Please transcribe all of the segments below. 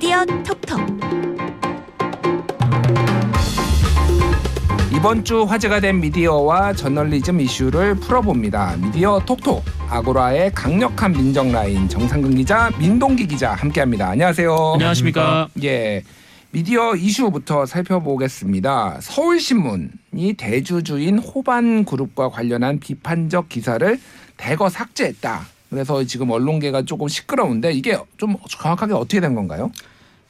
미디어 톡톡 이번 주 화제가 된 미디어와 저널리즘 이슈를 풀어봅니다. 미디어 톡톡 아고라의 강력한 민정 라인 정상근 기자, 민동기 기자 함께합니다. 안녕하세요. 안녕하십니까. 예. 미디어 이슈부터 살펴보겠습니다. 서울신문이 대주주인 호반그룹과 관련한 비판적 기사를 대거 삭제했다. 그래서 지금 언론계가 조금 시끄러운데 이게 좀 정확하게 어떻게 된 건가요?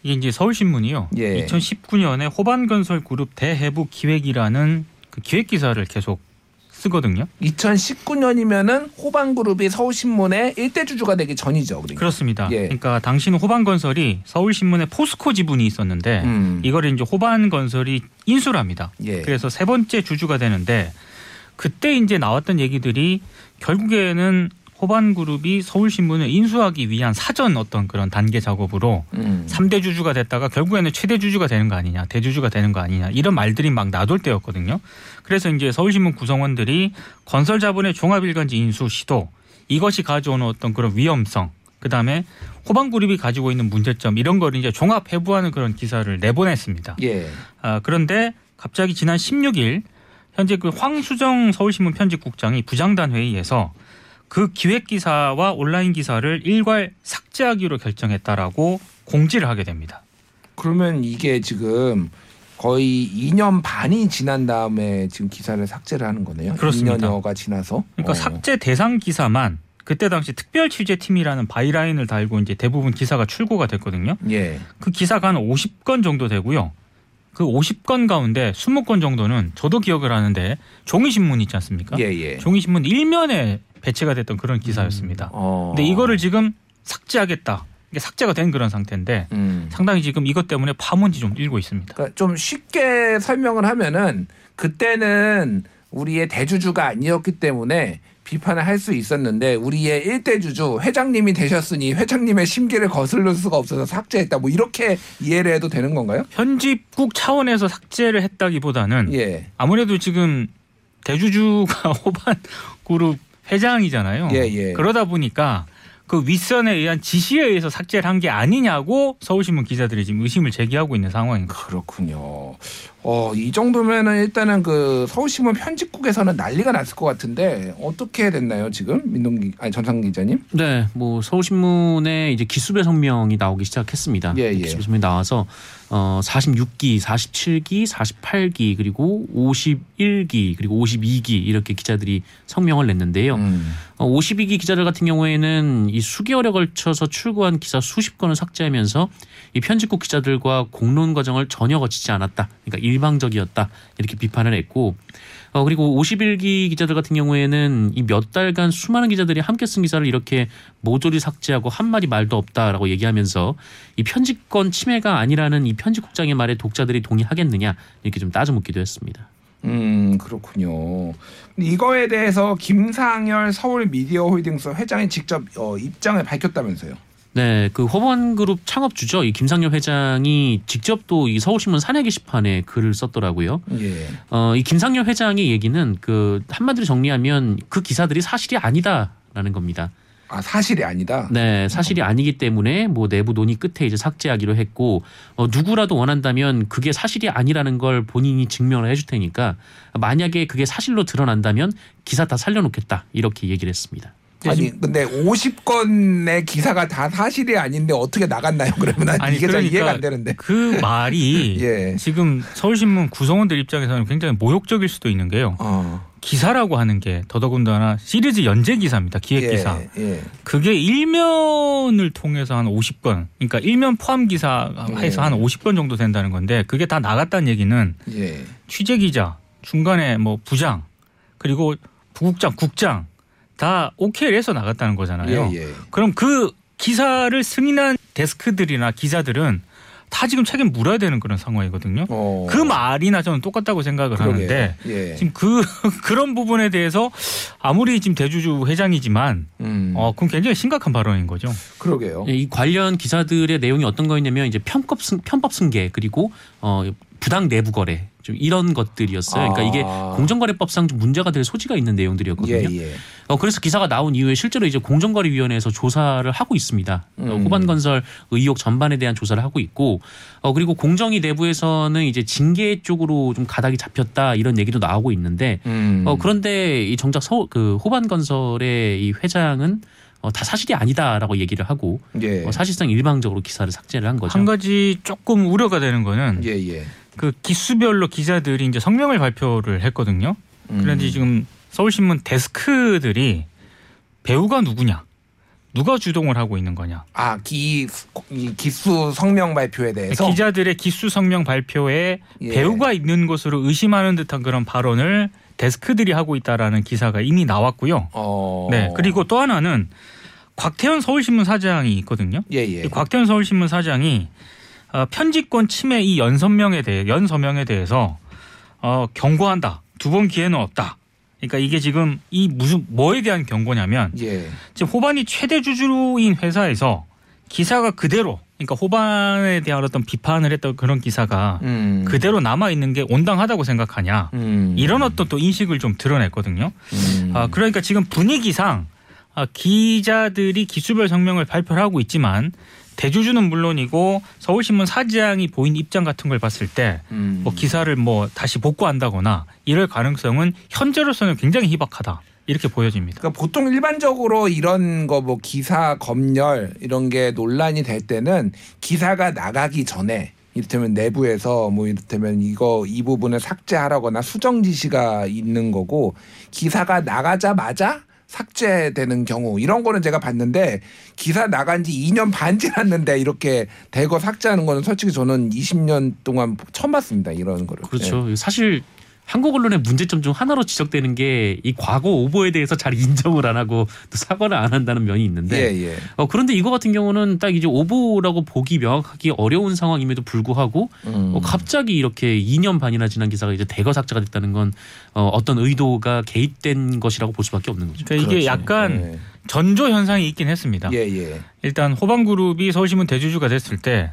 이게 이제 서울신문이요. 예. 2019년에 호반건설 그룹 대해부 기획이라는 그 기획 기사를 계속 쓰거든요. 2019년이면은 호반그룹이 서울신문의 일대 주주가 되기 전이죠. 그러니까. 그렇습니다. 예. 그러니까 당시는 호반건설이 서울신문에 포스코 지분이 있었는데 음. 이거를 이제 호반건설이 인수를 합니다. 예. 그래서 세 번째 주주가 되는데 그때 이제 나왔던 얘기들이 결국에는 호반그룹이 서울신문을 인수하기 위한 사전 어떤 그런 단계 작업으로 음. 삼대 주주가 됐다가 결국에는 최대 주주가 되는 거 아니냐, 대주주가 되는 거 아니냐 이런 말들이 막 나돌 때였거든요. 그래서 이제 서울신문 구성원들이 건설 자본의 종합일간지 인수 시도 이것이 가져오는 어떤 그런 위험성, 그 다음에 호반그룹이 가지고 있는 문제점 이런 걸 이제 종합 해부하는 그런 기사를 내보냈습니다. 예. 아, 그런데 갑자기 지난 16일 현재 그 황수정 서울신문 편집국장이 부장단 회의에서 그 기획 기사와 온라인 기사를 일괄 삭제하기로 결정했다라고 공지를 하게 됩니다. 그러면 이게 지금 거의 2년 반이 지난 다음에 지금 기사를 삭제를 하는 거네요. 그렇습니다. 2년여가 지나서. 그러니까 어. 삭제 대상 기사만 그때 당시 특별 취재팀이라는 byline을 달고 이제 대부분 기사가 출고가 됐거든요. 예. 그 기사가 한 50건 정도 되고요. 그 50건 가운데 20건 정도는 저도 기억을 하는데 종이신문 있지 않습니까? 예, 예. 종이신문 일면에 배치가 됐던 그런 기사였습니다. 어. 근데 이거를 지금 삭제하겠다. 이게 삭제가 된 그런 상태인데 음. 상당히 지금 이것 때문에 파문이 좀 일고 있습니다. 그러니까 좀 쉽게 설명을 하면은 그때는 우리의 대주주가 아니었기 때문에 비판을 할 수 있었는데 우리의 일대 주주 회장님이 되셨으니 회장님의 심기를 거슬릴 수가 없어서 삭제했다. 뭐 이렇게 이해를 해도 되는 건가요? 편집국 차원에서 삭제를 했다기보다는 예. 아무래도 지금 대주주가 호반 그룹 회장이잖아요. 예, 예. 그러다 보니까 그 윗선에 의한 지시에 의해서 삭제를 한 게 아니냐고 서울신문 기자들이 지금 의심을 제기하고 있는 상황입니다. 그렇군요. 어, 이 정도면은 일단은 그 서울신문 편집국에서는 난리가 났을 것 같은데 어떻게 됐나요, 지금? 민동기 아니 전상 기자님? 네, 뭐 서울신문에 이제 기수배 성명이 나오기 시작했습니다. 예, 예. 기수배 성명이 나와서 어 46기, 47기, 48기 그리고 51기 그리고 52기 이렇게 기자들이 성명을 냈는데요. 음. 어, 52기 기자들 같은 경우에는 이 수개월에 걸쳐서 출고한 기사 수십 건을 삭제하면서 이 편집국 기자들과 공론 과정을 전혀 거치지 않았다. 그러니까 일방적이었다. 이렇게 비판을 했고 어, 그리고 51기 기자들 같은 경우에는 이 몇 달간 수많은 기자들이 함께 쓴 기사를 이렇게 모조리 삭제하고 한마디 말도 없다라고 얘기하면서 이 편집권 침해가 아니라는 이 편집국장의 말에 독자들이 동의하겠느냐 이렇게 좀 따져묻기도 했습니다. 음 그렇군요. 이거에 대해서 김상열 서울 미디어 홀딩스 회장이 직접 어, 입장을 밝혔다면서요. 네, 그 호번그룹 창업주죠. 이 김상열 회장이 직접 또 이 서울신문 사내 게시판에 글을 썼더라고요. 예. 어, 이 김상열 회장의 얘기는 그 한마디로 정리하면 그 기사들이 사실이 아니다라는 겁니다. 아 사실이 아니다. 네, 사실이 아니기 때문에 뭐 내부 논의 끝에 이제 삭제하기로 했고 어, 누구라도 원한다면 그게 사실이 아니라는 걸 본인이 증명을 해줄 테니까 만약에 그게 사실로 드러난다면 기사 다 살려놓겠다 이렇게 얘기를 했습니다. 아니 근데 50건의 기사가 다 사실이 아닌데 어떻게 나갔나요? 그러면 난 아니, 이게 잘 그러니까 이해가 안 되는데. 그 말이 예. 지금 서울신문 구성원들 입장에서는 굉장히 모욕적일 수도 있는 게요. 어. 기사라고 하는 게 더더군다나 시리즈 연재 기사입니다. 기획 기사. 예. 예. 그게 일면을 통해서 한 50건, 그러니까 일면 포함 기사해서 예. 한 50건 정도 된다는 건데 그게 다 나갔다는 얘기는 예. 취재 기자, 중간에 뭐 부장, 그리고 부국장, 국장 다 오케이를 해서 나갔다는 거잖아요. 예. 예. 그럼 그 기사를 승인한 데스크들이나 기자들은 다 지금 책임 물어야 되는 그런 상황이거든요. 어. 그 말이나 저는 똑같다고 생각을 그러게요. 하는데 예. 지금 그 그런 부분에 대해서 아무리 지금 대주주 회장이지만 음. 어 그건 굉장히 심각한 발언인 거죠. 그러게요. 이 관련 기사들의 내용이 어떤 거였냐면 이제 편법 승, 편법 승계 그리고 어 부당 내부 거래 좀 이런 것들이었어요. 그러니까 이게 아. 공정거래법상 좀 문제가 될 소지가 있는 내용들이었거든요. 예, 예. 어, 그래서 기사가 나온 이후에 실제로 이제 공정거래위원회에서 조사를 하고 있습니다. 어, 음. 호반건설 의혹 전반에 대한 조사를 하고 있고, 어, 그리고 공정위 내부에서는 이제 징계 쪽으로 좀 가닥이 잡혔다 이런 얘기도 나오고 있는데, 음. 어, 그런데 이 정작 서, 그 호반건설의 이 회장은 어, 다 사실이 아니다라고 얘기를 하고 예. 어, 사실상 일방적으로 기사를 삭제를 한 거죠. 한 가지 조금 우려가 되는 거는 예, 예. 그 기수별로 기자들이 이제 성명을 발표를 했거든요. 음. 그런데 지금 서울신문 데스크들이 배우가 누구냐, 누가 주동을 하고 있는 거냐, 아, 기, 이 기수 성명 발표에 대해서 기자들의 기수 성명 발표에 예. 배우가 있는 것으로 의심하는 듯한 그런 발언을 데스크들이 하고 있다라는 기사가 이미 나왔고요. 어. 네, 그리고 또 하나는 곽태현 서울신문 사장이 있거든요. 예, 예. 이 곽태현 서울신문 사장이 어, 편집권 침해 이 연서명에 대해 연서명에 대해서 어, 경고한다. 두 번 기회는 없다. 그러니까 이게 지금 이 무슨 뭐에 대한 경고냐면 예. 지금 호반이 최대 주주인 회사에서 기사가 그대로 그러니까 호반에 대한 어떤 비판을 했던 그런 기사가 음. 그대로 남아 있는 게 온당하다고 생각하냐 음. 이런 어떤 또 인식을 좀 드러냈거든요. 음. 아, 그러니까 지금 분위기상 아, 기자들이 기수별 성명을 발표를 하고 있지만 대주주는 물론이고 서울신문 사장이 보인 입장 같은 걸 봤을 때뭐 음. 기사를 뭐 다시 복구한다거나 이럴 가능성은 현재로서는 굉장히 희박하다 이렇게 보여집니다. 그러니까 보통 일반적으로 이런 거 뭐 기사 검열 이런 게 논란이 될 때는 기사가 나가기 전에 이를테면 내부에서 뭐 이를테면 이거 이 부분을 삭제하라거나 수정 지시가 있는 거고 기사가 나가자마자 삭제되는 경우 이런 거는 제가 봤는데 기사 나간 지 2년 반 지났는데 이렇게 대거 삭제하는 거는 솔직히 저는 20년 동안 처음 봤습니다 이런 거를. 그렇죠. 사실 한국 언론의 문제점 중 하나로 지적되는 게 이 과거 오보에 대해서 잘 인정을 안 하고 또 사과를 안 한다는 면이 예, 있는데 예. 어, 그런데 이거 같은 경우는 딱 이제 오보라고 보기 명확하기 어려운 상황임에도 불구하고 음. 어, 갑자기 이렇게 2년 반이나 지난 기사가 이제 대거 삭제가 됐다는 건 어, 어떤 의도가 개입된 것이라고 볼 수밖에 없는 거죠. 그러니까 이게 그렇지. 약간 전조 현상이 있긴 했습니다. 예, 예. 일단 호반그룹이 서울신문 대주주가 됐을 때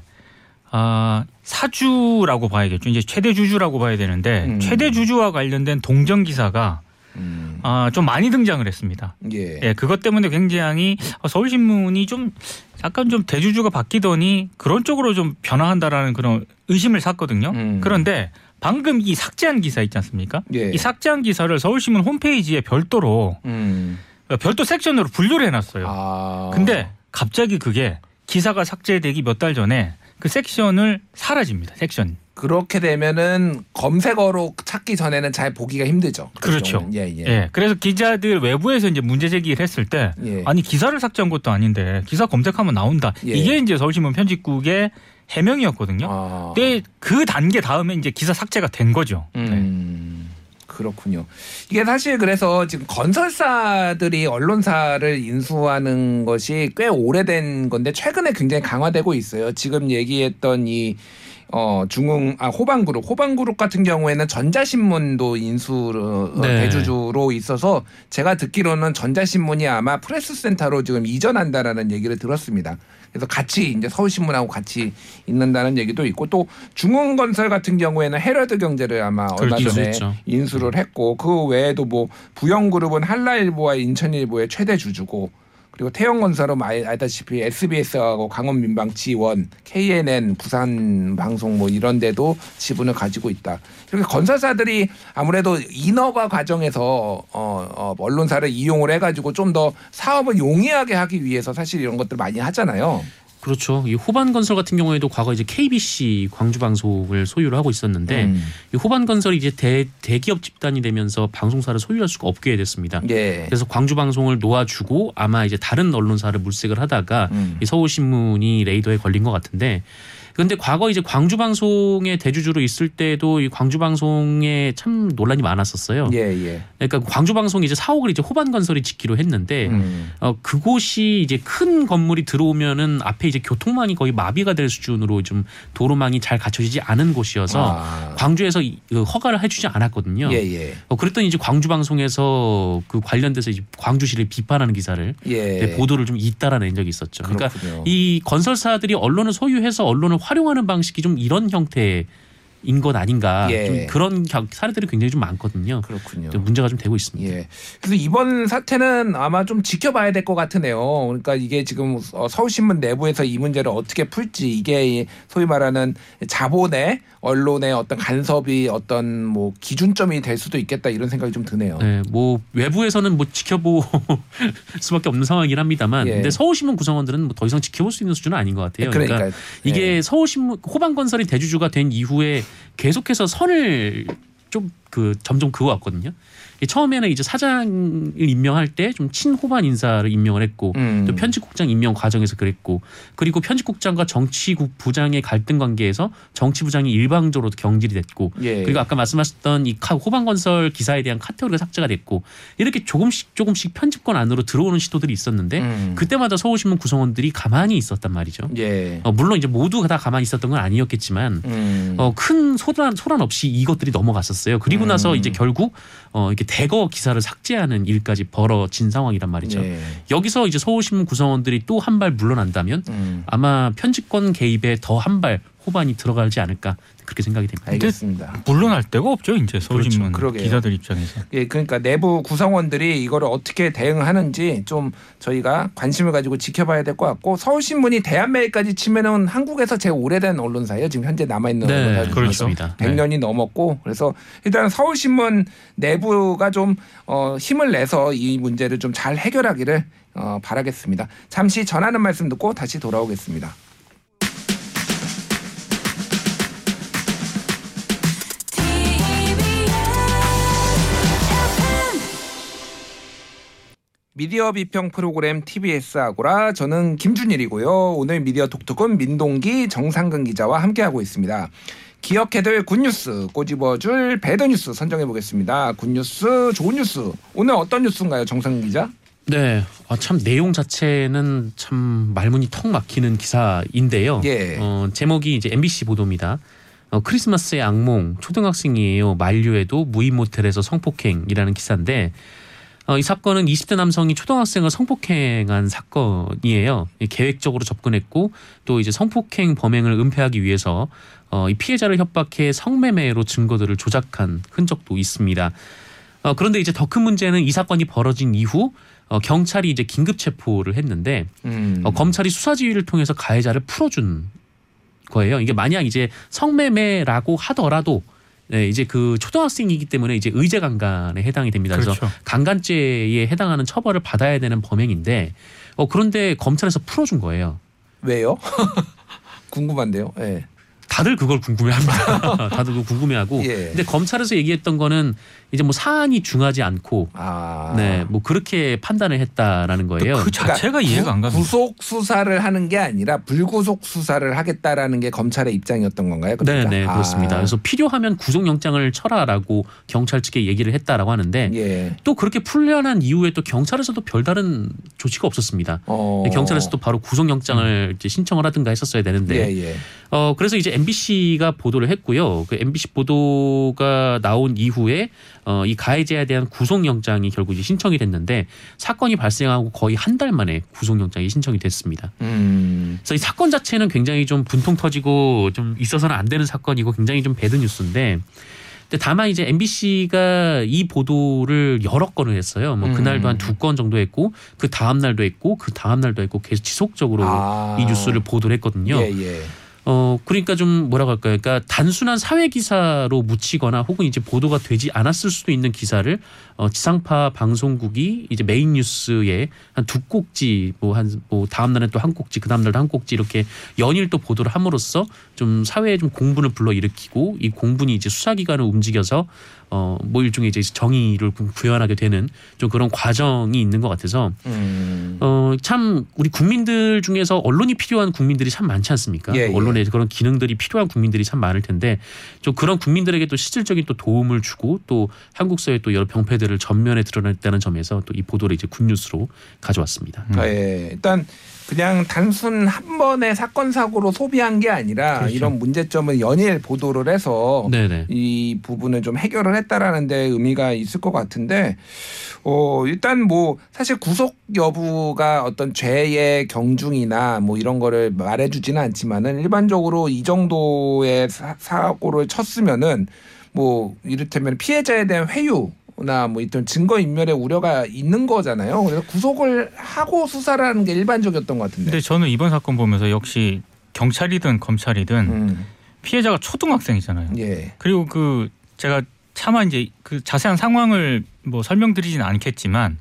아, 사주라고 봐야겠죠. 이제 최대 주주라고 봐야 되는데 음. 최대 주주와 관련된 동정 기사가 음. 아, 좀 많이 등장을 했습니다. 예. 예, 그것 때문에 굉장히 서울신문이 좀 약간 좀 대주주가 바뀌더니 그런 쪽으로 좀 변화한다라는 그런 의심을 샀거든요. 음. 그런데 방금 이 삭제한 기사 있지 않습니까? 예. 이 삭제한 기사를 서울신문 홈페이지에 별도로 음. 별도 섹션으로 분류를 해놨어요. 아. 근데 갑자기 그게 기사가 삭제되기 몇 달 전에 그 섹션을 사라집니다. 섹션. 그렇게 되면은 검색어로 찾기 전에는 잘 보기가 힘들죠. 그 그렇죠. 예, 예. 예. 그래서 기자들 외부에서 이제 문제 제기를 했을 때 예. 아니 기사를 삭제한 것도 아닌데 기사 검색하면 나온다. 예. 이게 이제 서울신문 편집국의 해명이었거든요. 아. 근데 그 단계 다음에 이제 기사 삭제가 된 거죠. 네. 음. 그렇군요. 이게 사실 그래서 지금 건설사들이 언론사를 인수하는 것이 꽤 오래된 건데 최근에 굉장히 강화되고 있어요. 지금 얘기했던 이 어, 중흥, 아, 호방그룹. 호방그룹 같은 경우에는 전자신문도 인수, 어, 네. 대주주로 있어서 제가 듣기로는 전자신문이 아마 프레스센터로 지금 이전한다라는 얘기를 들었습니다. 그래서 같이 이제 서울신문하고 같이 있는다는 얘기도 있고 또 중흥건설 같은 경우에는 헤럴드 경제를 아마 얼마 그렇죠. 전에 그렇죠. 인수를 했고 그 외에도 뭐 부영그룹은 한라일보와 인천일보의 최대 주주고 그리고 태영건설은 알- 알다시피 SBS하고 강원민방 지원, KNN, 부산방송 뭐 이런 데도 지분을 가지고 있다. 이렇게 건설사들이 아무래도 인허가 과정에서 어, 어, 언론사를 이용을 해가지고 좀 더 사업을 용이하게 하기 위해서 사실 이런 것들 많이 하잖아요. 그렇죠. 이 호반 건설 같은 경우에도 과거 이제 KBC 광주 방송을 소유를 하고 있었는데 음. 이 호반 건설이 이제 대, 대기업 집단이 되면서 방송사를 소유할 수가 없게 됐습니다. 예. 그래서 광주 방송을 놓아주고 아마 이제 다른 언론사를 물색을 하다가 음. 이 서울신문이 레이더에 걸린 것 같은데 근데 과거 이제 광주 방송의 대주주로 있을 때도 이 광주 방송에 참 논란이 많았었어요. 예, 예. 그러니까 광주 방송이 이제 사옥을 이제 호반 건설이 짓기로 했는데 음. 어 그곳이 이제 큰 건물이 들어오면은 앞에 이제 교통망이 거의 마비가 될 수준으로 좀 도로망이 잘 갖춰지지 않은 곳이어서 아. 광주에서 이- 그 허가를 해주지 않았거든요. 예, 예. 어 그랬더니 이제 광주 방송에서 그 관련돼서 이제 광주시를 비판하는 기사를 예. 네, 보도를 좀 잇따라 낸 적이 있었죠. 그러니까 그렇군요. 이 건설사들이 언론을 소유해서 언론을 활용하는 방식이 좀 이런 형태 인것 아닌가 예. 좀 그런 겨- 사례들이 굉장히 좀 많거든요. 그렇군요. 좀 문제가 좀 되고 있습니다. 예. 그래서 이번 사태는 아마 좀 지켜봐야 될 것 같으네요. 그러니까 이게 지금 어, 서울신문 내부에서 이 문제를 어떻게 풀지 이게 소위 말하는 자본의 언론의 어떤 간섭이 어떤 뭐 기준점이 될 수도 있겠다 이런 생각이 좀 드네요. 네, 뭐 외부에서는 뭐 지켜볼 수밖에 없는 상황이긴 합니다만, 예. 근데 서울신문 구성원들은 뭐 더 이상 지켜볼 수 있는 수준은 아닌 것 같아요. 그러니까, 그러니까 이게 서울신문 호반건설이 대주주가 된 이후에 계속해서 선을 좀 그 점점 그어왔거든요. 이 처음에는 이제 사장을 임명할 때 좀 친호반 인사를 임명을 했고 음. 또 편집국장 임명 과정에서 그랬고 그리고 편집국장과 정치국 부장의 갈등 관계에서 정치부장이 일방적으로 경질이 됐고 예. 그리고 아까 말씀하셨던 이 카- 호반건설 기사에 대한 카테고리가 삭제가 됐고 이렇게 조금씩 조금씩 편집권 안으로 들어오는 시도들이 있었는데 음. 그때마다 서울신문 구성원들이 가만히 있었단 말이죠. 예. 어, 물론 이제 모두 다 가만히 있었던 건 아니었겠지만 음. 어, 큰 소란 소란 없이 이것들이 넘어갔었어요. 그리고 나서 음. 이제 결국 어, 이렇게 대거 기사를 삭제하는 일까지 벌어진 상황이란 말이죠. 예. 여기서 이제 서울신문 구성원들이 또 한 발 물러난다면 음. 아마 편집권 개입에 더 한 발 호반이 들어가지 않을까 그렇게 생각이 됩니다. 알겠습니다. 물러날 데가 없죠 이제 서울신문 그렇죠. 기자들 입장에서. 예, 그러니까 내부 구성원들이 이거를 어떻게 대응하는지 좀 저희가 관심을 가지고 지켜봐야 될 것 같고 서울신문이 대한매일까지 치면은 한국에서 제일 오래된 언론사예요. 지금 현재 남아 있는 네, 언론사. 그렇습니다. 네. 100년이 넘었고 그래서 일단 서울신문 내부가 좀 어, 힘을 내서 이 문제를 좀 잘 해결하기를 어, 바라겠습니다. 잠시 전하는 말씀 듣고 다시 돌아오겠습니다. 미디어 비평 프로그램 TBS 아고라 저는 김준일이고요. 오늘 미디어 독특은 민동기 정상근 기자와 함께하고 있습니다. 기억해둘 good news 꼬집어줄 bad news 선정해 보겠습니다. good news 좋은 뉴스 오늘 어떤 뉴스인가요, 정상근 기자? 네, 아, 참 내용 자체는 참 말문이 턱 막히는 기사인데요. 예. 어, 제목이 이제 MBC 보도입니다. 어, 크리스마스의 악몽 초등학생이에요. 만류에도 무인 모텔에서 성폭행이라는 기사인데 어, 이 사건은 20대 남성이 초등학생을 성폭행한 사건이에요. 이 계획적으로 접근했고 또 이제 성폭행 범행을 은폐하기 위해서 어, 이 피해자를 협박해 성매매로 증거들을 조작한 흔적도 있습니다. 어, 그런데 이제 더 큰 문제는 이 사건이 벌어진 이후 어, 경찰이 이제 긴급 체포를 했는데 음. 어, 검찰이 수사 지휘를 통해서 가해자를 풀어준 거예요. 이게 만약 이제 성매매라고 하더라도 네, 이제 그 초등학생이기 때문에 이제 의제 강간에 해당이 됩니다. 그래서 그렇죠. 강간죄에 해당하는 처벌을 받아야 되는 범행인데 어 그런데 검찰에서 풀어준 거예요. 왜요? 궁금한데요. 예. 다들 그걸 궁금해합니다. 다들 그걸 궁금해하고. 예. 근데 검찰에서 얘기했던 거는 이제 뭐 사안이 중하지 않고 아. 네, 뭐 그렇게 판단을 했다라는 거예요. 그 자체가 이해가 안 갑니다. 구속 수사를 하는 게 아니라 불구속 수사를 하겠다라는 게 검찰의 입장이었던 건가요? 네, 그러니까? 네, 그렇습니다. 아. 그래서 필요하면 구속영장을 쳐라라고 경찰 측에 얘기를 했다라고 하는데 예. 또 그렇게 풀려난 이후에 또 경찰에서도 별다른 조치가 없었습니다. 어. 경찰에서도 바로 구속영장을 이제 신청을 하든가 했었어야 되는데 예, 예. 어 그래서 이제 MBC가 보도를 했고요. 그 MBC 보도가 나온 이후에 어 이 가해자에 대한 구속영장이 결국 이제 신청이 됐는데 사건이 발생하고 거의 한 달 만에 구속영장이 신청이 됐습니다. 음. 그래서 이 사건 자체는 굉장히 좀 분통 터지고 좀 있어서는 안 되는 사건이고 굉장히 좀 배드 뉴스인데 근데 다만 이제 MBC가 이 보도를 여러 건을 했어요. 뭐 음. 그날도 한 두 건 정도 했고 그 다음 날도 했고 그 다음 날도 했고 계속 지속적으로 아. 이 뉴스를 보도를 했거든요. 예, 예. 어 그러니까 좀 뭐라고 할까요? 그러니까 단순한 사회 기사로 묻히거나 혹은 이제 보도가 되지 않았을 수도 있는 기사를 어 지상파 방송국이 이제 메인 뉴스에 한 두 꼭지 뭐 한뭐 다음 날은 또한 꼭지 그 다음 날도 한 꼭지 이렇게 연일 또 보도를 함으로써 좀 사회에 좀 공분을 불러 일으키고 이 공분이 이제 수사기관을 움직여서 어뭐 일종의 이제 정의를 구현하게 되는 좀 그런 과정이 있는 것 같아서 음. 어 참 우리 국민들 중에서 언론이 필요한 국민들이 참 많지 않습니까? 예, 예. 언론에 그런 기능들이 필요한 국민들이 참 많을 텐데 좀 그런 국민들에게 또 실질적인 또 도움을 주고 또 한국 사회 또 여러 병폐들을 전면에 드러냈다는 점에서 또 이 보도를 이제 굿뉴스로 가져왔습니다. 음. 예. 일단 그냥 단순 한 번의 사건 사고로 소비한 게 아니라 그렇죠. 이런 문제점을 연일 보도를 해서 네네. 이 부분을 좀 해결을 했다라는 데 의미가 있을 것 같은데 어 일단 뭐 사실 구속 동아일보가 어떤 죄의 경중이나 뭐 이런 거를 말해 주지는 않지만은 일반적으로 이 정도의 사, 사고를 쳤으면은 뭐 이를테면 피해자에 대한 회유 나뭐 이런 증거 인멸의 우려가 있는 거잖아요. 그래서 구속을 하고 수사를 하는 게 일반적이었던 것 같은데. 근데 저는 이번 사건 보면서 역시 경찰이든 검찰이든 음, 피해자가 초등학생이잖아요. 예. 그리고 그 제가 차마 이제 그 자세한 상황을 뭐 설명드리지는 않겠지만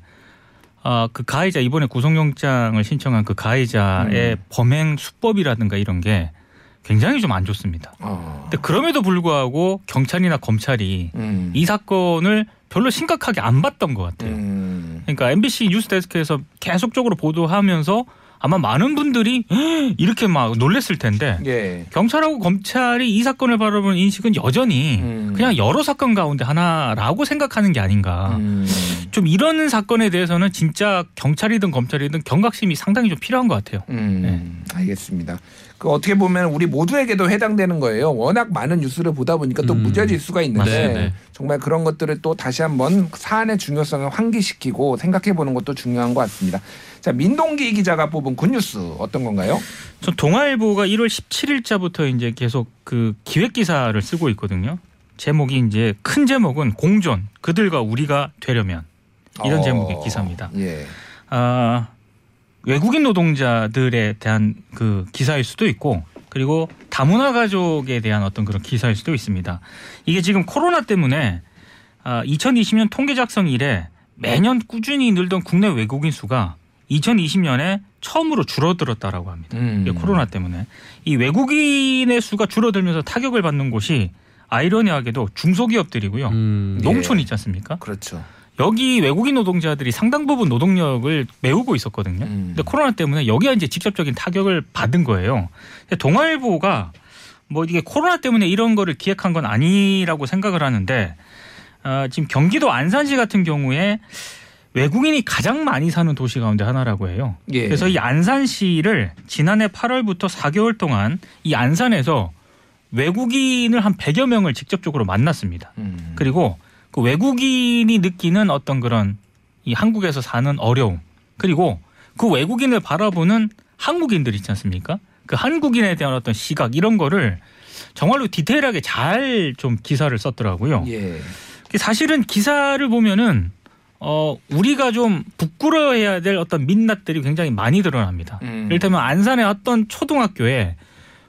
아그 가해자 이번에 구속영장을 신청한 그 가해자의 음. 범행 수법이라든가 이런 게 굉장히 좀 안 좋습니다. 어. 근데 그럼에도 불구하고 경찰이나 검찰이 음. 이 사건을 별로 심각하게 안 봤던 것 같아요. 음. 그러니까 MBC 뉴스데스크에서 계속적으로 보도하면서 아마 많은 분들이 이렇게 막 놀랬을 텐데 예. 경찰하고 검찰이 이 사건을 바라보는 인식은 여전히 음. 그냥 여러 사건 가운데 하나라고 생각하는 게 아닌가. 음. 좀 이런 사건에 대해서는 진짜 경찰이든 검찰이든 경각심이 상당히 좀 필요한 것 같아요. 음, 네. 알겠습니다. 그 어떻게 보면 우리 모두에게도 해당되는 거예요. 워낙 많은 뉴스를 보다 보니까 또 음. 무뎌질 수가 있는데 네, 네. 정말 그런 것들을 또 다시 한번 사안의 중요성을 환기시키고 생각해 보는 것도 중요한 것 같습니다. 자 민동기 기자가 뽑은 굿뉴스 어떤 건가요? 전 동아일보가 1월 17일자부터 이제 계속 그 기획 기사를 쓰고 있거든요. 제목이 이제 큰 제목은 공존 그들과 우리가 되려면 이런 어, 제목의 기사입니다. 예. 아, 외국인 노동자들에 대한 그 기사일 수도 있고 그리고 다문화 가족에 대한 어떤 그런 기사일 수도 있습니다. 이게 지금 코로나 때문에 아, 2020년 통계 작성 이래 매년 꾸준히 늘던 국내 외국인 수가 2020년에 처음으로 줄어들었다라고 합니다. 음. 코로나 때문에 이 외국인의 수가 줄어들면서 타격을 받는 곳이 아이러니하게도 중소기업들이고요. 음. 예. 농촌 있지 않습니까? 그렇죠. 여기 외국인 노동자들이 상당 부분 노동력을 메우고 있었거든요. 음. 근데 코로나 때문에 여기가 이제 직접적인 타격을 받은 거예요. 동아일보가 뭐 이게 코로나 때문에 이런 거를 기획한 건 아니라고 생각을 하는데 어, 지금 경기도 안산시 같은 경우에 외국인이 가장 많이 사는 도시 가운데 하나라고 해요. 예. 그래서 이 안산시를 지난해 8월부터 4개월 동안 이 안산에서 외국인을 한 100여 명을 직접적으로 만났습니다. 음. 그리고 그 외국인이 느끼는 어떤 그런 이 한국에서 사는 어려움 그리고 그 외국인을 바라보는 한국인들 있지 않습니까? 그 한국인에 대한 어떤 시각 이런 거를 정말로 디테일하게 잘 좀 기사를 썼더라고요. 예. 사실은 기사를 보면은 어 우리가 좀 부끄러워해야 될 어떤 민낯들이 굉장히 많이 드러납니다. 음. 이를테면 안산의 어떤 초등학교에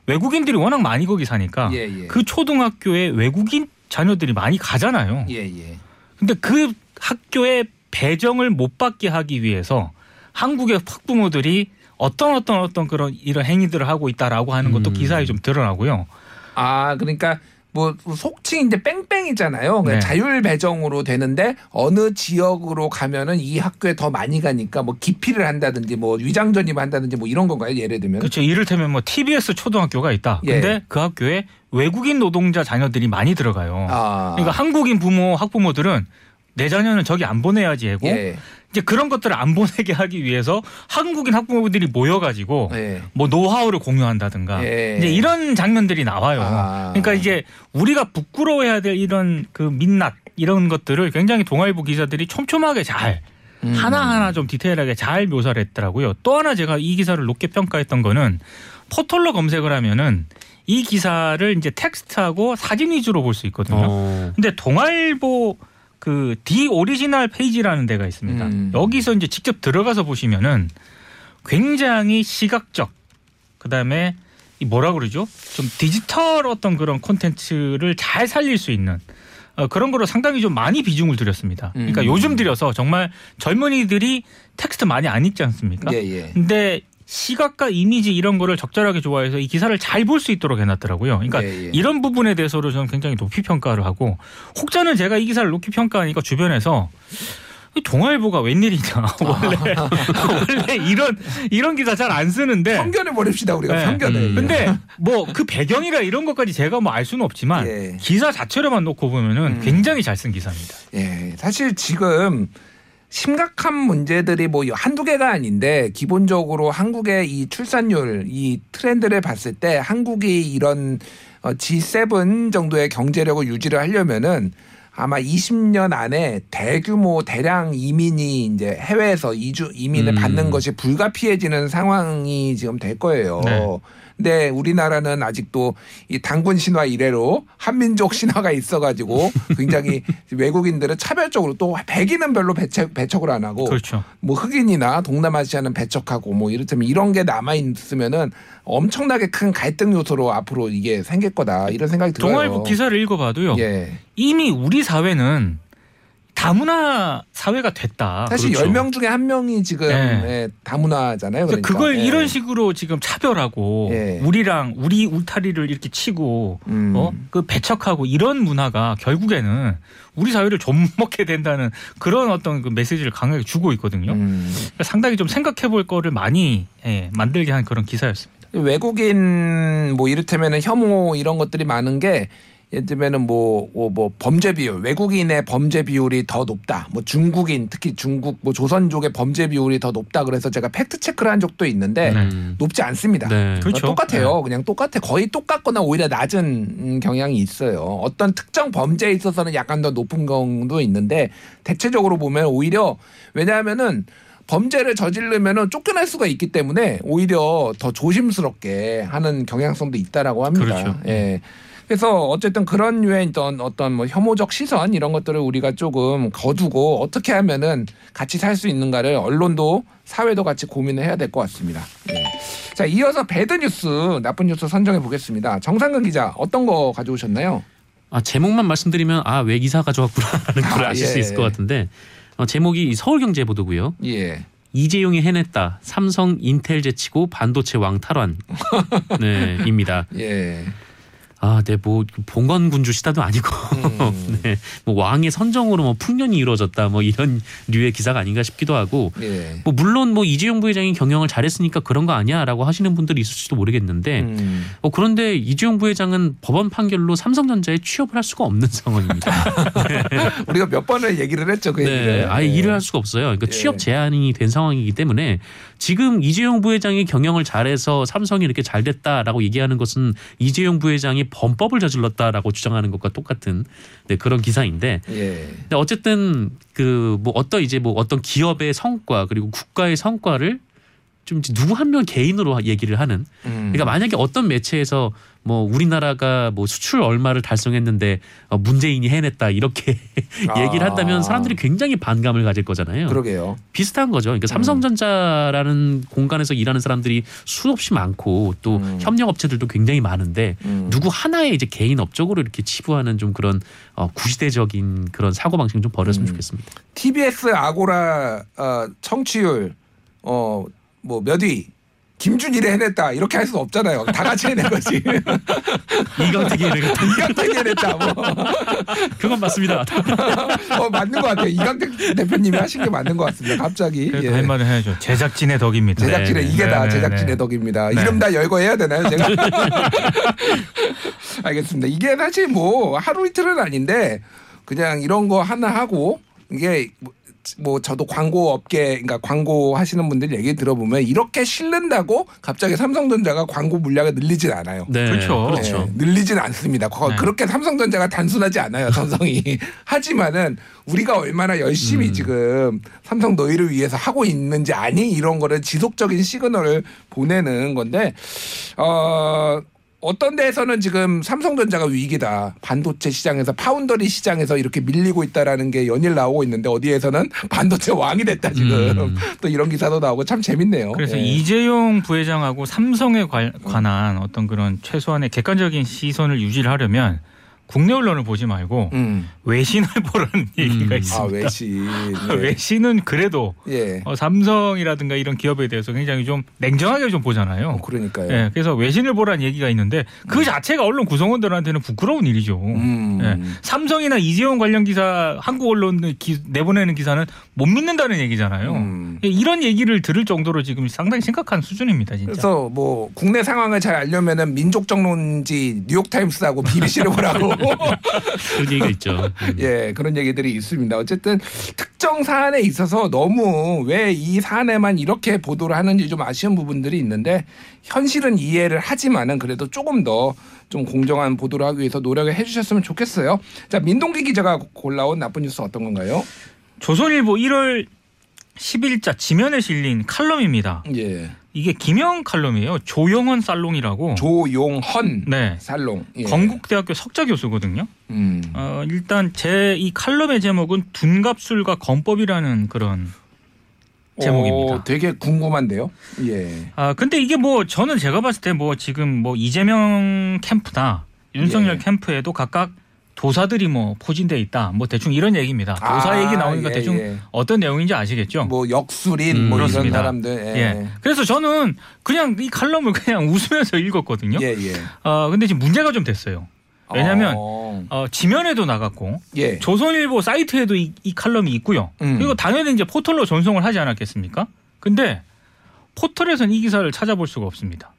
외국인들이 워낙 많이 거기 사니까 예, 예. 그 초등학교에 외국인 자녀들이 많이 가잖아요. 예, 예. 근데 그 학교에 배정을 못 받게 하기 위해서 한국의 학부모들이 어떤 어떤 어떤 그런 이런 행위들을 하고 있다라고 하는 것도 음. 기사에 좀 드러나고요. 아, 그러니까 뭐 속칭 이제 뺑뺑이잖아요. 그러니까 네. 자율 배정으로 되는데 어느 지역으로 가면은 이 학교에 더 많이 가니까 뭐 기피를 한다든지 뭐 위장 전입을 한다든지 뭐 이런 건가요? 예를 들면. 그렇죠. 이를테면 뭐 TBS 초등학교가 있다. 근데 예. 그 학교에 외국인 노동자 자녀들이 많이 들어가요. 아. 그러니까 한국인 부모 학부모들은 내 자녀는 저기 안 보내야지 하고 예. 이제 그런 것들을 안 보내게 하기 위해서 한국인 학부모들이 모여가지고 예. 뭐 노하우를 공유한다든가 예. 이제 이런 장면들이 나와요. 아. 그러니까 이제 우리가 부끄러워해야 될 이런 그 민낯 이런 것들을 굉장히 동아일보 기자들이 촘촘하게 잘 음. 하나하나 좀 디테일하게 잘 묘사를 했더라고요. 또 하나 제가 이 기사를 높게 평가했던 거는 포털로 검색을 하면은 이 기사를 이제 텍스트하고 사진 위주로 볼 수 있거든요. 어. 근데 동아일보 그 The Original 페이지라는 데가 있습니다. 음. 여기서 이제 직접 들어가서 보시면은 굉장히 시각적 그다음에 이 뭐라 그러죠? 좀 디지털 어떤 그런 콘텐츠를 잘 살릴 수 있는 어, 그런 거로 상당히 좀 많이 비중을 들였습니다. 그러니까 음. 요즘 들여서 정말 젊은이들이 텍스트 많이 안 읽지 않습니까? 예, 예. 근데 시각과 이미지 이런 거를 적절하게 좋아해서 이 기사를 잘 볼 수 있도록 해놨더라고요. 그러니까 예, 예. 이런 부분에 대해서도 저는 굉장히 높이 평가를 하고 혹자는 제가 이 기사를 높이 평가하니까 주변에서 이 동아일보가 웬일이냐 원래 원래 이런 이런 기사 잘 안 쓰는데 편견을 버립시다 우리가 네. 편견을. 음. 근데 뭐 그 배경이라 이런 것까지 제가 뭐 알 수는 없지만 예. 기사 자체로만 놓고 보면은 음. 굉장히 잘 쓴 기사입니다. 예, 사실 지금 심각한 문제들이 뭐 한두 개가 아닌데 기본적으로 한국의 이 출산율 이 트렌드를 봤을 때 한국이 이런 어, G7 정도의 경제력을 유지를 하려면은 아마 20년 안에 대규모 대량 이민이 이제 해외에서 이주 이민을 음. 받는 것이 불가피해지는 상황이 지금 될 거예요. 네. 근데 우리나라는 아직도 이 당군 신화 이래로 한민족 신화가 있어가지고 굉장히 외국인들은 차별적으로 또 백인은 별로 배척, 배척을 안 하고 그렇죠. 뭐 흑인이나 동남아시아는 배척하고 뭐 이를테면 이런 게 남아 있으면은 엄청나게 큰 갈등 요소로 앞으로 이게 생길 거다 이런 생각이 들어요. 동아일보 기사를 읽어봐도요. 예. 이미 우리 사회는 다문화 사회가 됐다. 사실 그렇죠. 10명 중에 한 명이 지금 네. 예, 다문화잖아요. 그러니까. 그걸 예. 이런 식으로 지금 차별하고 예. 우리랑 우리 울타리를 이렇게 치고 음. 어? 그 배척하고 이런 문화가 결국에는 우리 사회를 좀 먹게 된다는 그런 어떤 그 메시지를 강하게 주고 있거든요. 음. 그러니까 상당히 좀 생각해 볼 거를 많이 예, 만들게 한 그런 기사였습니다. 외국인 뭐 이를테면은 혐오 이런 것들이 많은 게 예를 들면은 뭐, 뭐, 뭐 범죄 비율 외국인의 범죄 비율이 더 높다. 뭐 중국인 특히 중국 뭐 조선족의 범죄 비율이 더 높다. 그래서 제가 팩트 체크를 한 적도 있는데 음. 높지 않습니다. 네. 그렇죠. 똑같아요. 그냥 똑같아. 거의 똑같거나 오히려 낮은 음, 경향이 있어요. 어떤 특정 범죄에 있어서는 약간 더 높은 경우도 있는데 대체적으로 보면 오히려 왜냐하면은 범죄를 저지르면은 쫓겨날 수가 있기 때문에 오히려 더 조심스럽게 하는 경향성도 있다라고 합니다. 그렇죠. 예. 그래서 어쨌든 그런 유의 어떤 어떤 뭐 혐오적 시선 이런 것들을 우리가 조금 거두고 어떻게 하면은 같이 살 수 있는가를 언론도 사회도 같이 고민을 해야 될 것 같습니다. 예. 자 이어서 배드 뉴스 나쁜 뉴스 선정해 보겠습니다. 정상근 기자 어떤 거 가져오셨나요? 아 제목만 말씀드리면 아 왜 기사 가져왔구나라는 걸 아, 아실 수 예. 있을 것 같은데 어, 제목이 이 서울경제 보도고요. 예. 이재용이 해냈다. 삼성 인텔 제치고 반도체 왕 탈환. 네 입니다. 예. 아, 네, 뭐 봉건 군주 시다도 아니고, 음. 네, 뭐 왕의 선정으로 뭐 풍년이 이루어졌다, 뭐 이런 류의 기사가 아닌가 싶기도 하고, 예. 뭐 물론 뭐 이재용 부회장이 경영을 잘했으니까 그런 거 아니야라고 하시는 분들이 있을지도 모르겠는데, 음. 어, 그런데 이재용 부회장은 법원 판결로 삼성전자에 취업을 할 수가 없는 상황입니다. 우리가 몇 번을 얘기를 했죠 그 네, 얘기를. 아예 예. 일을 할 수가 없어요. 그러니까 예. 취업 제한이 된 상황이기 때문에 지금 이재용 부회장이 경영을 잘해서 삼성이 이렇게 잘 됐다라고 얘기하는 것은 이재용 부회장이 범법을 저질렀다라고 주장하는 것과 똑같은 네, 그런 기사인데 예. 근데 어쨌든 그 뭐 어떤 이제 뭐 어떤 기업의 성과 그리고 국가의 성과를 좀 누구 한 명 개인으로 얘기를 하는 음. 그러니까 만약에 어떤 매체에서 뭐 우리나라가 뭐 수출 얼마를 달성했는데 어, 문재인이 해냈다 이렇게 아. 얘기를 한다면 사람들이 굉장히 반감을 가질 거잖아요. 그러게요. 비슷한 거죠. 그러니까 삼성전자라는 공간에서 일하는 사람들이 수없이 많고 또 음. 협력 업체들도 굉장히 많은데 음. 누구 하나의 이제 개인 업적으로 이렇게 치부하는 좀 그런 어, 구시대적인 그런 사고 방식 좀 버렸으면 음. 좋겠습니다. TBS 아고라 어, 청취율 어 뭐 몇 위? 김준일이 해냈다 이렇게 할수 없잖아요. 다 같이 해낸 거지. 이강택이 해내겠다. 이강택이 해냈다. 뭐. 그건 맞습니다. 어 맞는 것 같아요. 이강택 대표님이 하신 게 맞는 것 같습니다. 갑자기 예. 할 말은 해야죠. 제작진의 덕입니다. 제작진의 네, 이게 네, 다 네, 제작진의 네. 덕입니다. 네. 이름 다 열거해야 되나요, 제가? 알겠습니다. 이게 사실 뭐 하루 이틀은 아닌데 그냥 이런 거 하나 하고 이게 뭐- 뭐 저도 광고 업계 그러니까 광고 하시는 분들 얘기 들어보면 이렇게 실른다고 갑자기 삼성전자가 광고 물량을 늘리진 않아요. 네, 그렇죠. 그렇죠. 네, 늘리진 않습니다. 거- 네. 그렇게 삼성전자가 단순하지 않아요, 삼성이. 하지만은 우리가 얼마나 열심히 음. 지금 삼성 너희를 위해서 하고 있는지 아니 이런 거를 지속적인 시그널을 보내는 건데 어. 어떤 데에서는 지금 삼성전자가 위기다. 반도체 시장에서 파운더리 시장에서 이렇게 밀리고 있다라는 게 연일 나오고 있는데 어디에서는 반도체 왕이 됐다 지금. 음. 또 이런 기사도 나오고 참 재밌네요. 그래서 예. 이재용 부회장하고 삼성에 관- 관한 어떤 그런 최소한의 객관적인 시선을 유지를 하려면 국내 언론을 보지 말고 음. 외신을 보라는 얘기가 음. 있습니다. 아 외신. 예. 외신은 그래도 예. 어, 삼성이라든가 이런 기업에 대해서 굉장히 좀 냉정하게 좀 보잖아요. 어, 그러니까요. 예, 그래서 외신을 보라는 얘기가 있는데 그 자체가 언론 구성원들한테는 부끄러운 일이죠. 음. 예. 삼성이나 이재용 관련 기사 한국 언론 기, 내보내는 기사는 못 믿는다는 얘기잖아요. 음. 예, 이런 얘기를 들을 정도로 지금 상당히 심각한 수준입니다, 진짜. 그래서 뭐 국내 상황을 잘 알려면은 민족정론지 뉴욕타임스하고 BBC를 보라고 그런 얘기가 있죠. 음. 예, 그런 얘기들이 있습니다. 어쨌든 특정 사안에 있어서 너무 왜 이 사안에만 이렇게 보도를 하는지 좀 아쉬운 부분들이 있는데 현실은 이해를 하지만은 그래도 조금 더 좀 공정한 보도를 하기 위해서 노력을 해주셨으면 좋겠어요. 자, 민동기 기자가 골라온 나쁜 뉴스 어떤 건가요? 조선일보 1월 10일자 지면에 실린 칼럼입니다. 예, 이게 김영 칼럼이에요. 조영헌 살롱이라고. 조용헌 네. 살롱. 예. 건국대학교 석자 교수거든요. 음. 어, 일단 제 이 칼럼의 제목은 둔갑술과 건법이라는 그런 제목입니다. 어, 되게 궁금한데요. 예. 아 근데 이게 뭐 저는 제가 봤을 때 뭐 지금 뭐 이재명 캠프나 윤석열 예. 캠프에도 각각 도사들이 뭐 포진돼 있다. 뭐 대충 이런 얘기입니다. 도사 아, 얘기 나오니까 예, 대충 예. 어떤 내용인지 아시겠죠? 뭐 역술인 음, 뭐 이런 그렇습니다. 사람들. 예. 예. 그래서 저는 그냥 이 칼럼을 그냥 웃으면서 읽었거든요. 예, 예. 어 근데 지금 문제가 좀 됐어요. 왜냐하면 어, 어, 지면에도 나갔고 예. 조선일보 사이트에도 이, 이 칼럼이 있고요. 음. 그리고 당연히 이제 포털로 전송을 하지 않았겠습니까? 근데 포털에서는 이 기사를 찾아볼 수가 없습니다.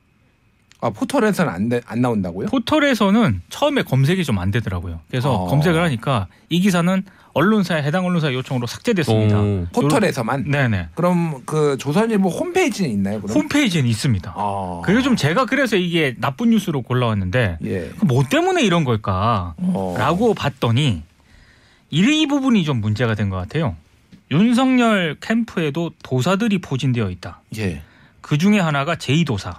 아 포털에서는 안, 돼- 안 나온다고요? 포털에서는 처음에 검색이 좀 안 되더라고요. 그래서 어. 검색을 하니까 이 기사는 언론사에 해당 언론사 요청으로 삭제됐습니다. 오. 포털에서만. 네네. 그럼 그 조선일보 홈페이지는 있나요? 그럼? 홈페이지는 있습니다. 아. 그게 좀 제가 그래서 이게 나쁜 뉴스로 골라왔는데 예. 뭐 때문에 이런 걸까? 어. 라고 봤더니 이 부분이 좀 문제가 된 것 같아요. 윤석열 캠프에도 도사들이 포진되어 있다. 예. 그 중에 하나가 제2도사.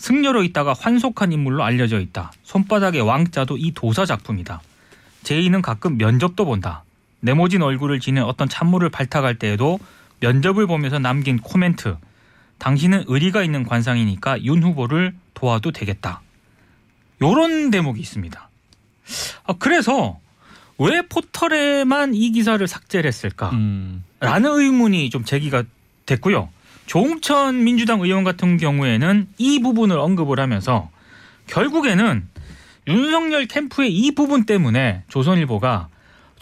승려로 있다가 환속한 인물로 알려져 있다. 손바닥의 왕자도 이 도사 작품이다. 제2는 가끔 면접도 본다. 네모진 얼굴을 지닌 어떤 찬물을 발탁할 때에도 면접을 보면서 남긴 코멘트. 당신은 의리가 있는 관상이니까 윤 후보를 도와도 되겠다. 요런 대목이 있습니다. 아, 그래서 왜 포털에만 이 기사를 삭제를 했을까? 음. 라는 의문이 좀 제기가 됐고요. 조홍천 민주당 의원 같은 경우에는 이 부분을 언급을 하면서 결국에는 윤석열 캠프의 이 부분 때문에 조선일보가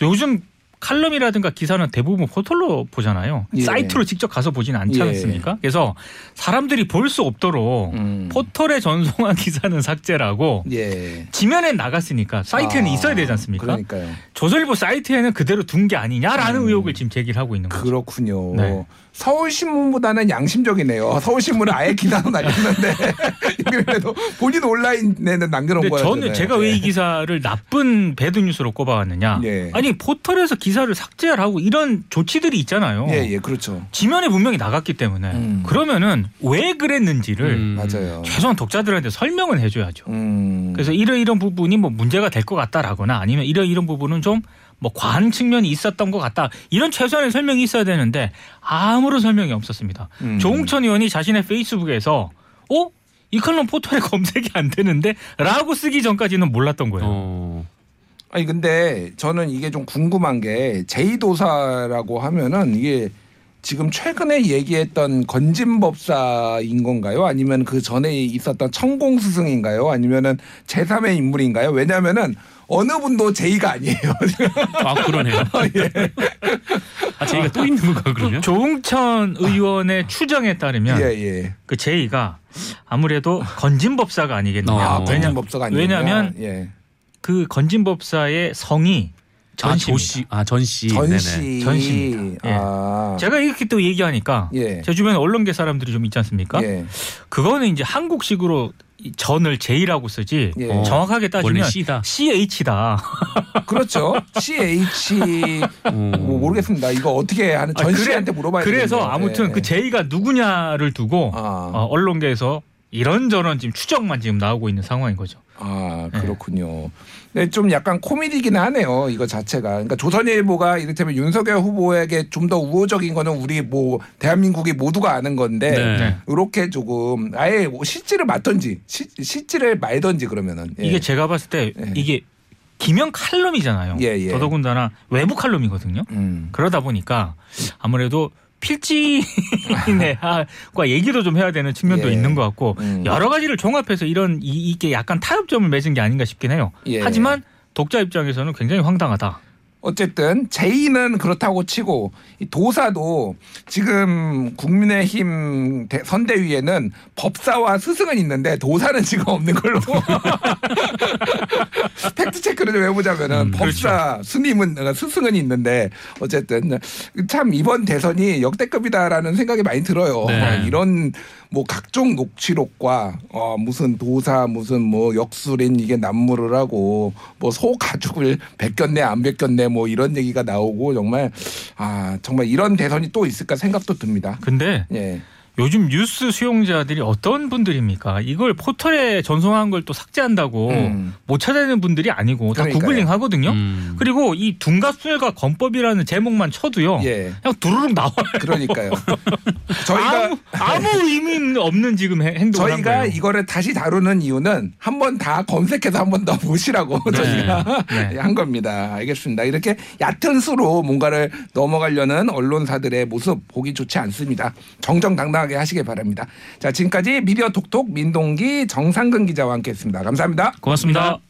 요즘 칼럼이라든가 기사는 대부분 포털로 보잖아요. 예. 사이트로 직접 가서 보진 않지 예. 않습니까? 그래서 사람들이 볼 수 없도록 음. 포털에 전송한 기사는 삭제라고 예. 지면에 나갔으니까 사이트에는 아, 있어야 되지 않습니까? 그러니까요. 조선일보 사이트에는 그대로 둔 게 아니냐라는 음. 의혹을 지금 제기를 하고 있는 거죠. 그렇군요. 네. 서울신문보다는 양심적이네요. 서울신문은 아예 기사도 날렸는데 그래도 본인 온라인에는 남겨놓은 거예요. 저는 제가 왜 이 기사를 나쁜 배드 뉴스로 꼽아왔느냐? 예. 아니 포털에서 기사를 삭제하고 이런 조치들이 있잖아요. 예, 예, 그렇죠. 지면에 분명히 나갔기 때문에 음. 그러면은 왜 그랬는지를 음. 맞아요. 최소한 독자들한테 설명은 해줘야죠. 음. 그래서 이런 이런 부분이 뭐 문제가 될 것 같다라거나 아니면 이런 이런 부분은 좀 뭐 과한 측면이 있었던 것 같다 이런 최소한의 설명이 있어야 되는데 아무런 설명이 없었습니다. 음. 조홍천 의원이 자신의 페이스북에서 어? 이 칼럼 포털에 검색이 안 되는데 라고 쓰기 전까지는 몰랐던 거예요. 어. 아니 근데 저는 이게 좀 궁금한 게 제2도사라고 하면은 이게 지금 최근에 얘기했던 건진법사인 건가요? 아니면 그 전에 있었던 천공스승인가요? 아니면은 제3의 인물인가요? 왜냐면은 어느 분도 제2가 아니에요. 아 그러네요. 아 저희가 또 있는 건가 그러면? 조홍천 의원의 추정에 따르면 예, 예. 그 제의가 아무래도 건진법사가 아니겠느냐. 아, 아, 왜냐, 건진법사가 아니냐. 왜냐하면 예. 그 건진법사의 성이 아 전씨입니다. 조씨, 아 전씨, 전시. 전시입니다. 예. 아. 제가 이렇게 또 얘기하니까 예. 제 주변에 언론계 사람들이 좀 있지 않습니까? 예. 그거는 이제 한국식으로 이 전을 J라고 쓰지 예. 어, 정확하게 따지면 C다. CH다. 그렇죠. CH 음. 뭐 모르겠습니다. 이거 어떻게 하는 전 씨한테 물어봐야 그래서 되겠네요. 아무튼 예. 그 J가 누구냐를 두고 아. 어, 언론계에서 이런저런 지금 추정만 지금 나오고 있는 상황인 거죠. 아 네. 그렇군요. 네, 좀 약간 코미디기는 하네요. 이거 자체가. 그러니까 조선일보가 이를테면 윤석열 후보에게 좀 더 우호적인 거는 우리 뭐 대한민국이 모두가 아는 건데 네. 네. 이렇게 조금 아예 뭐 실지를 맞던지 시, 실지를 말던지 그러면은 예. 이게 제가 봤을 때 예. 이게 기명 칼럼이잖아요. 예, 예. 더더군다나 외부 칼럼이거든요. 음. 그러다 보니까 아무래도 필지인과 얘기도 좀 해야 되는 측면도 예. 있는 것 같고 음. 여러 가지를 종합해서 이런 이, 이게 약간 타협점을 맺은 게 아닌가 싶긴 해요. 예. 하지만 독자 입장에서는 굉장히 황당하다. 어쨌든 제의는 그렇다고 치고 이 도사도 지금 국민의힘 대- 선대위에는 법사와 스승은 있는데 도사는 지금 없는 걸로 팩트 체크를 좀 해보자면은 법사 스님은 어, 스승은 있는데 어쨌든 참 이번 대선이 역대급이다라는 생각이 많이 들어요. 네. 이런 뭐 각종 녹취록과 어 무슨 도사 무슨 뭐 역술인 이게 난무를 하고 뭐 소 가죽을 벗겼네 안 벗겼네 뭐 이런 얘기가 나오고 정말 아 정말 이런 대선이 또 있을까 생각도 듭니다. 근데 예. 요즘 뉴스 수용자들이 어떤 분들입니까? 이걸 포털에 전송한 걸 또 삭제한다고 음. 못 찾아내는 분들이 아니고 다 그러니까요. 구글링 하거든요. 음. 그리고 이 둔갑술과 검법이라는 제목만 쳐도요. 예. 그냥 두루룩 나와요. 그러니까요. 저희가 아무, 아무 의미 없는 지금 해- 행동을 한 저희가. 이거를 다시 다루는 이유는 한 번 다 검색해서 한 번 더 보시라고 네. 저희가 네. 한 겁니다. 알겠습니다. 이렇게 얕은 수로 뭔가를 넘어가려는 언론사들의 모습 보기 좋지 않습니다. 정정당당 하게 하시길 바랍니다. 자, 지금까지 미디어 톡톡 민동기 정상근 기자와 함께했습니다. 감사합니다. 고맙습니다.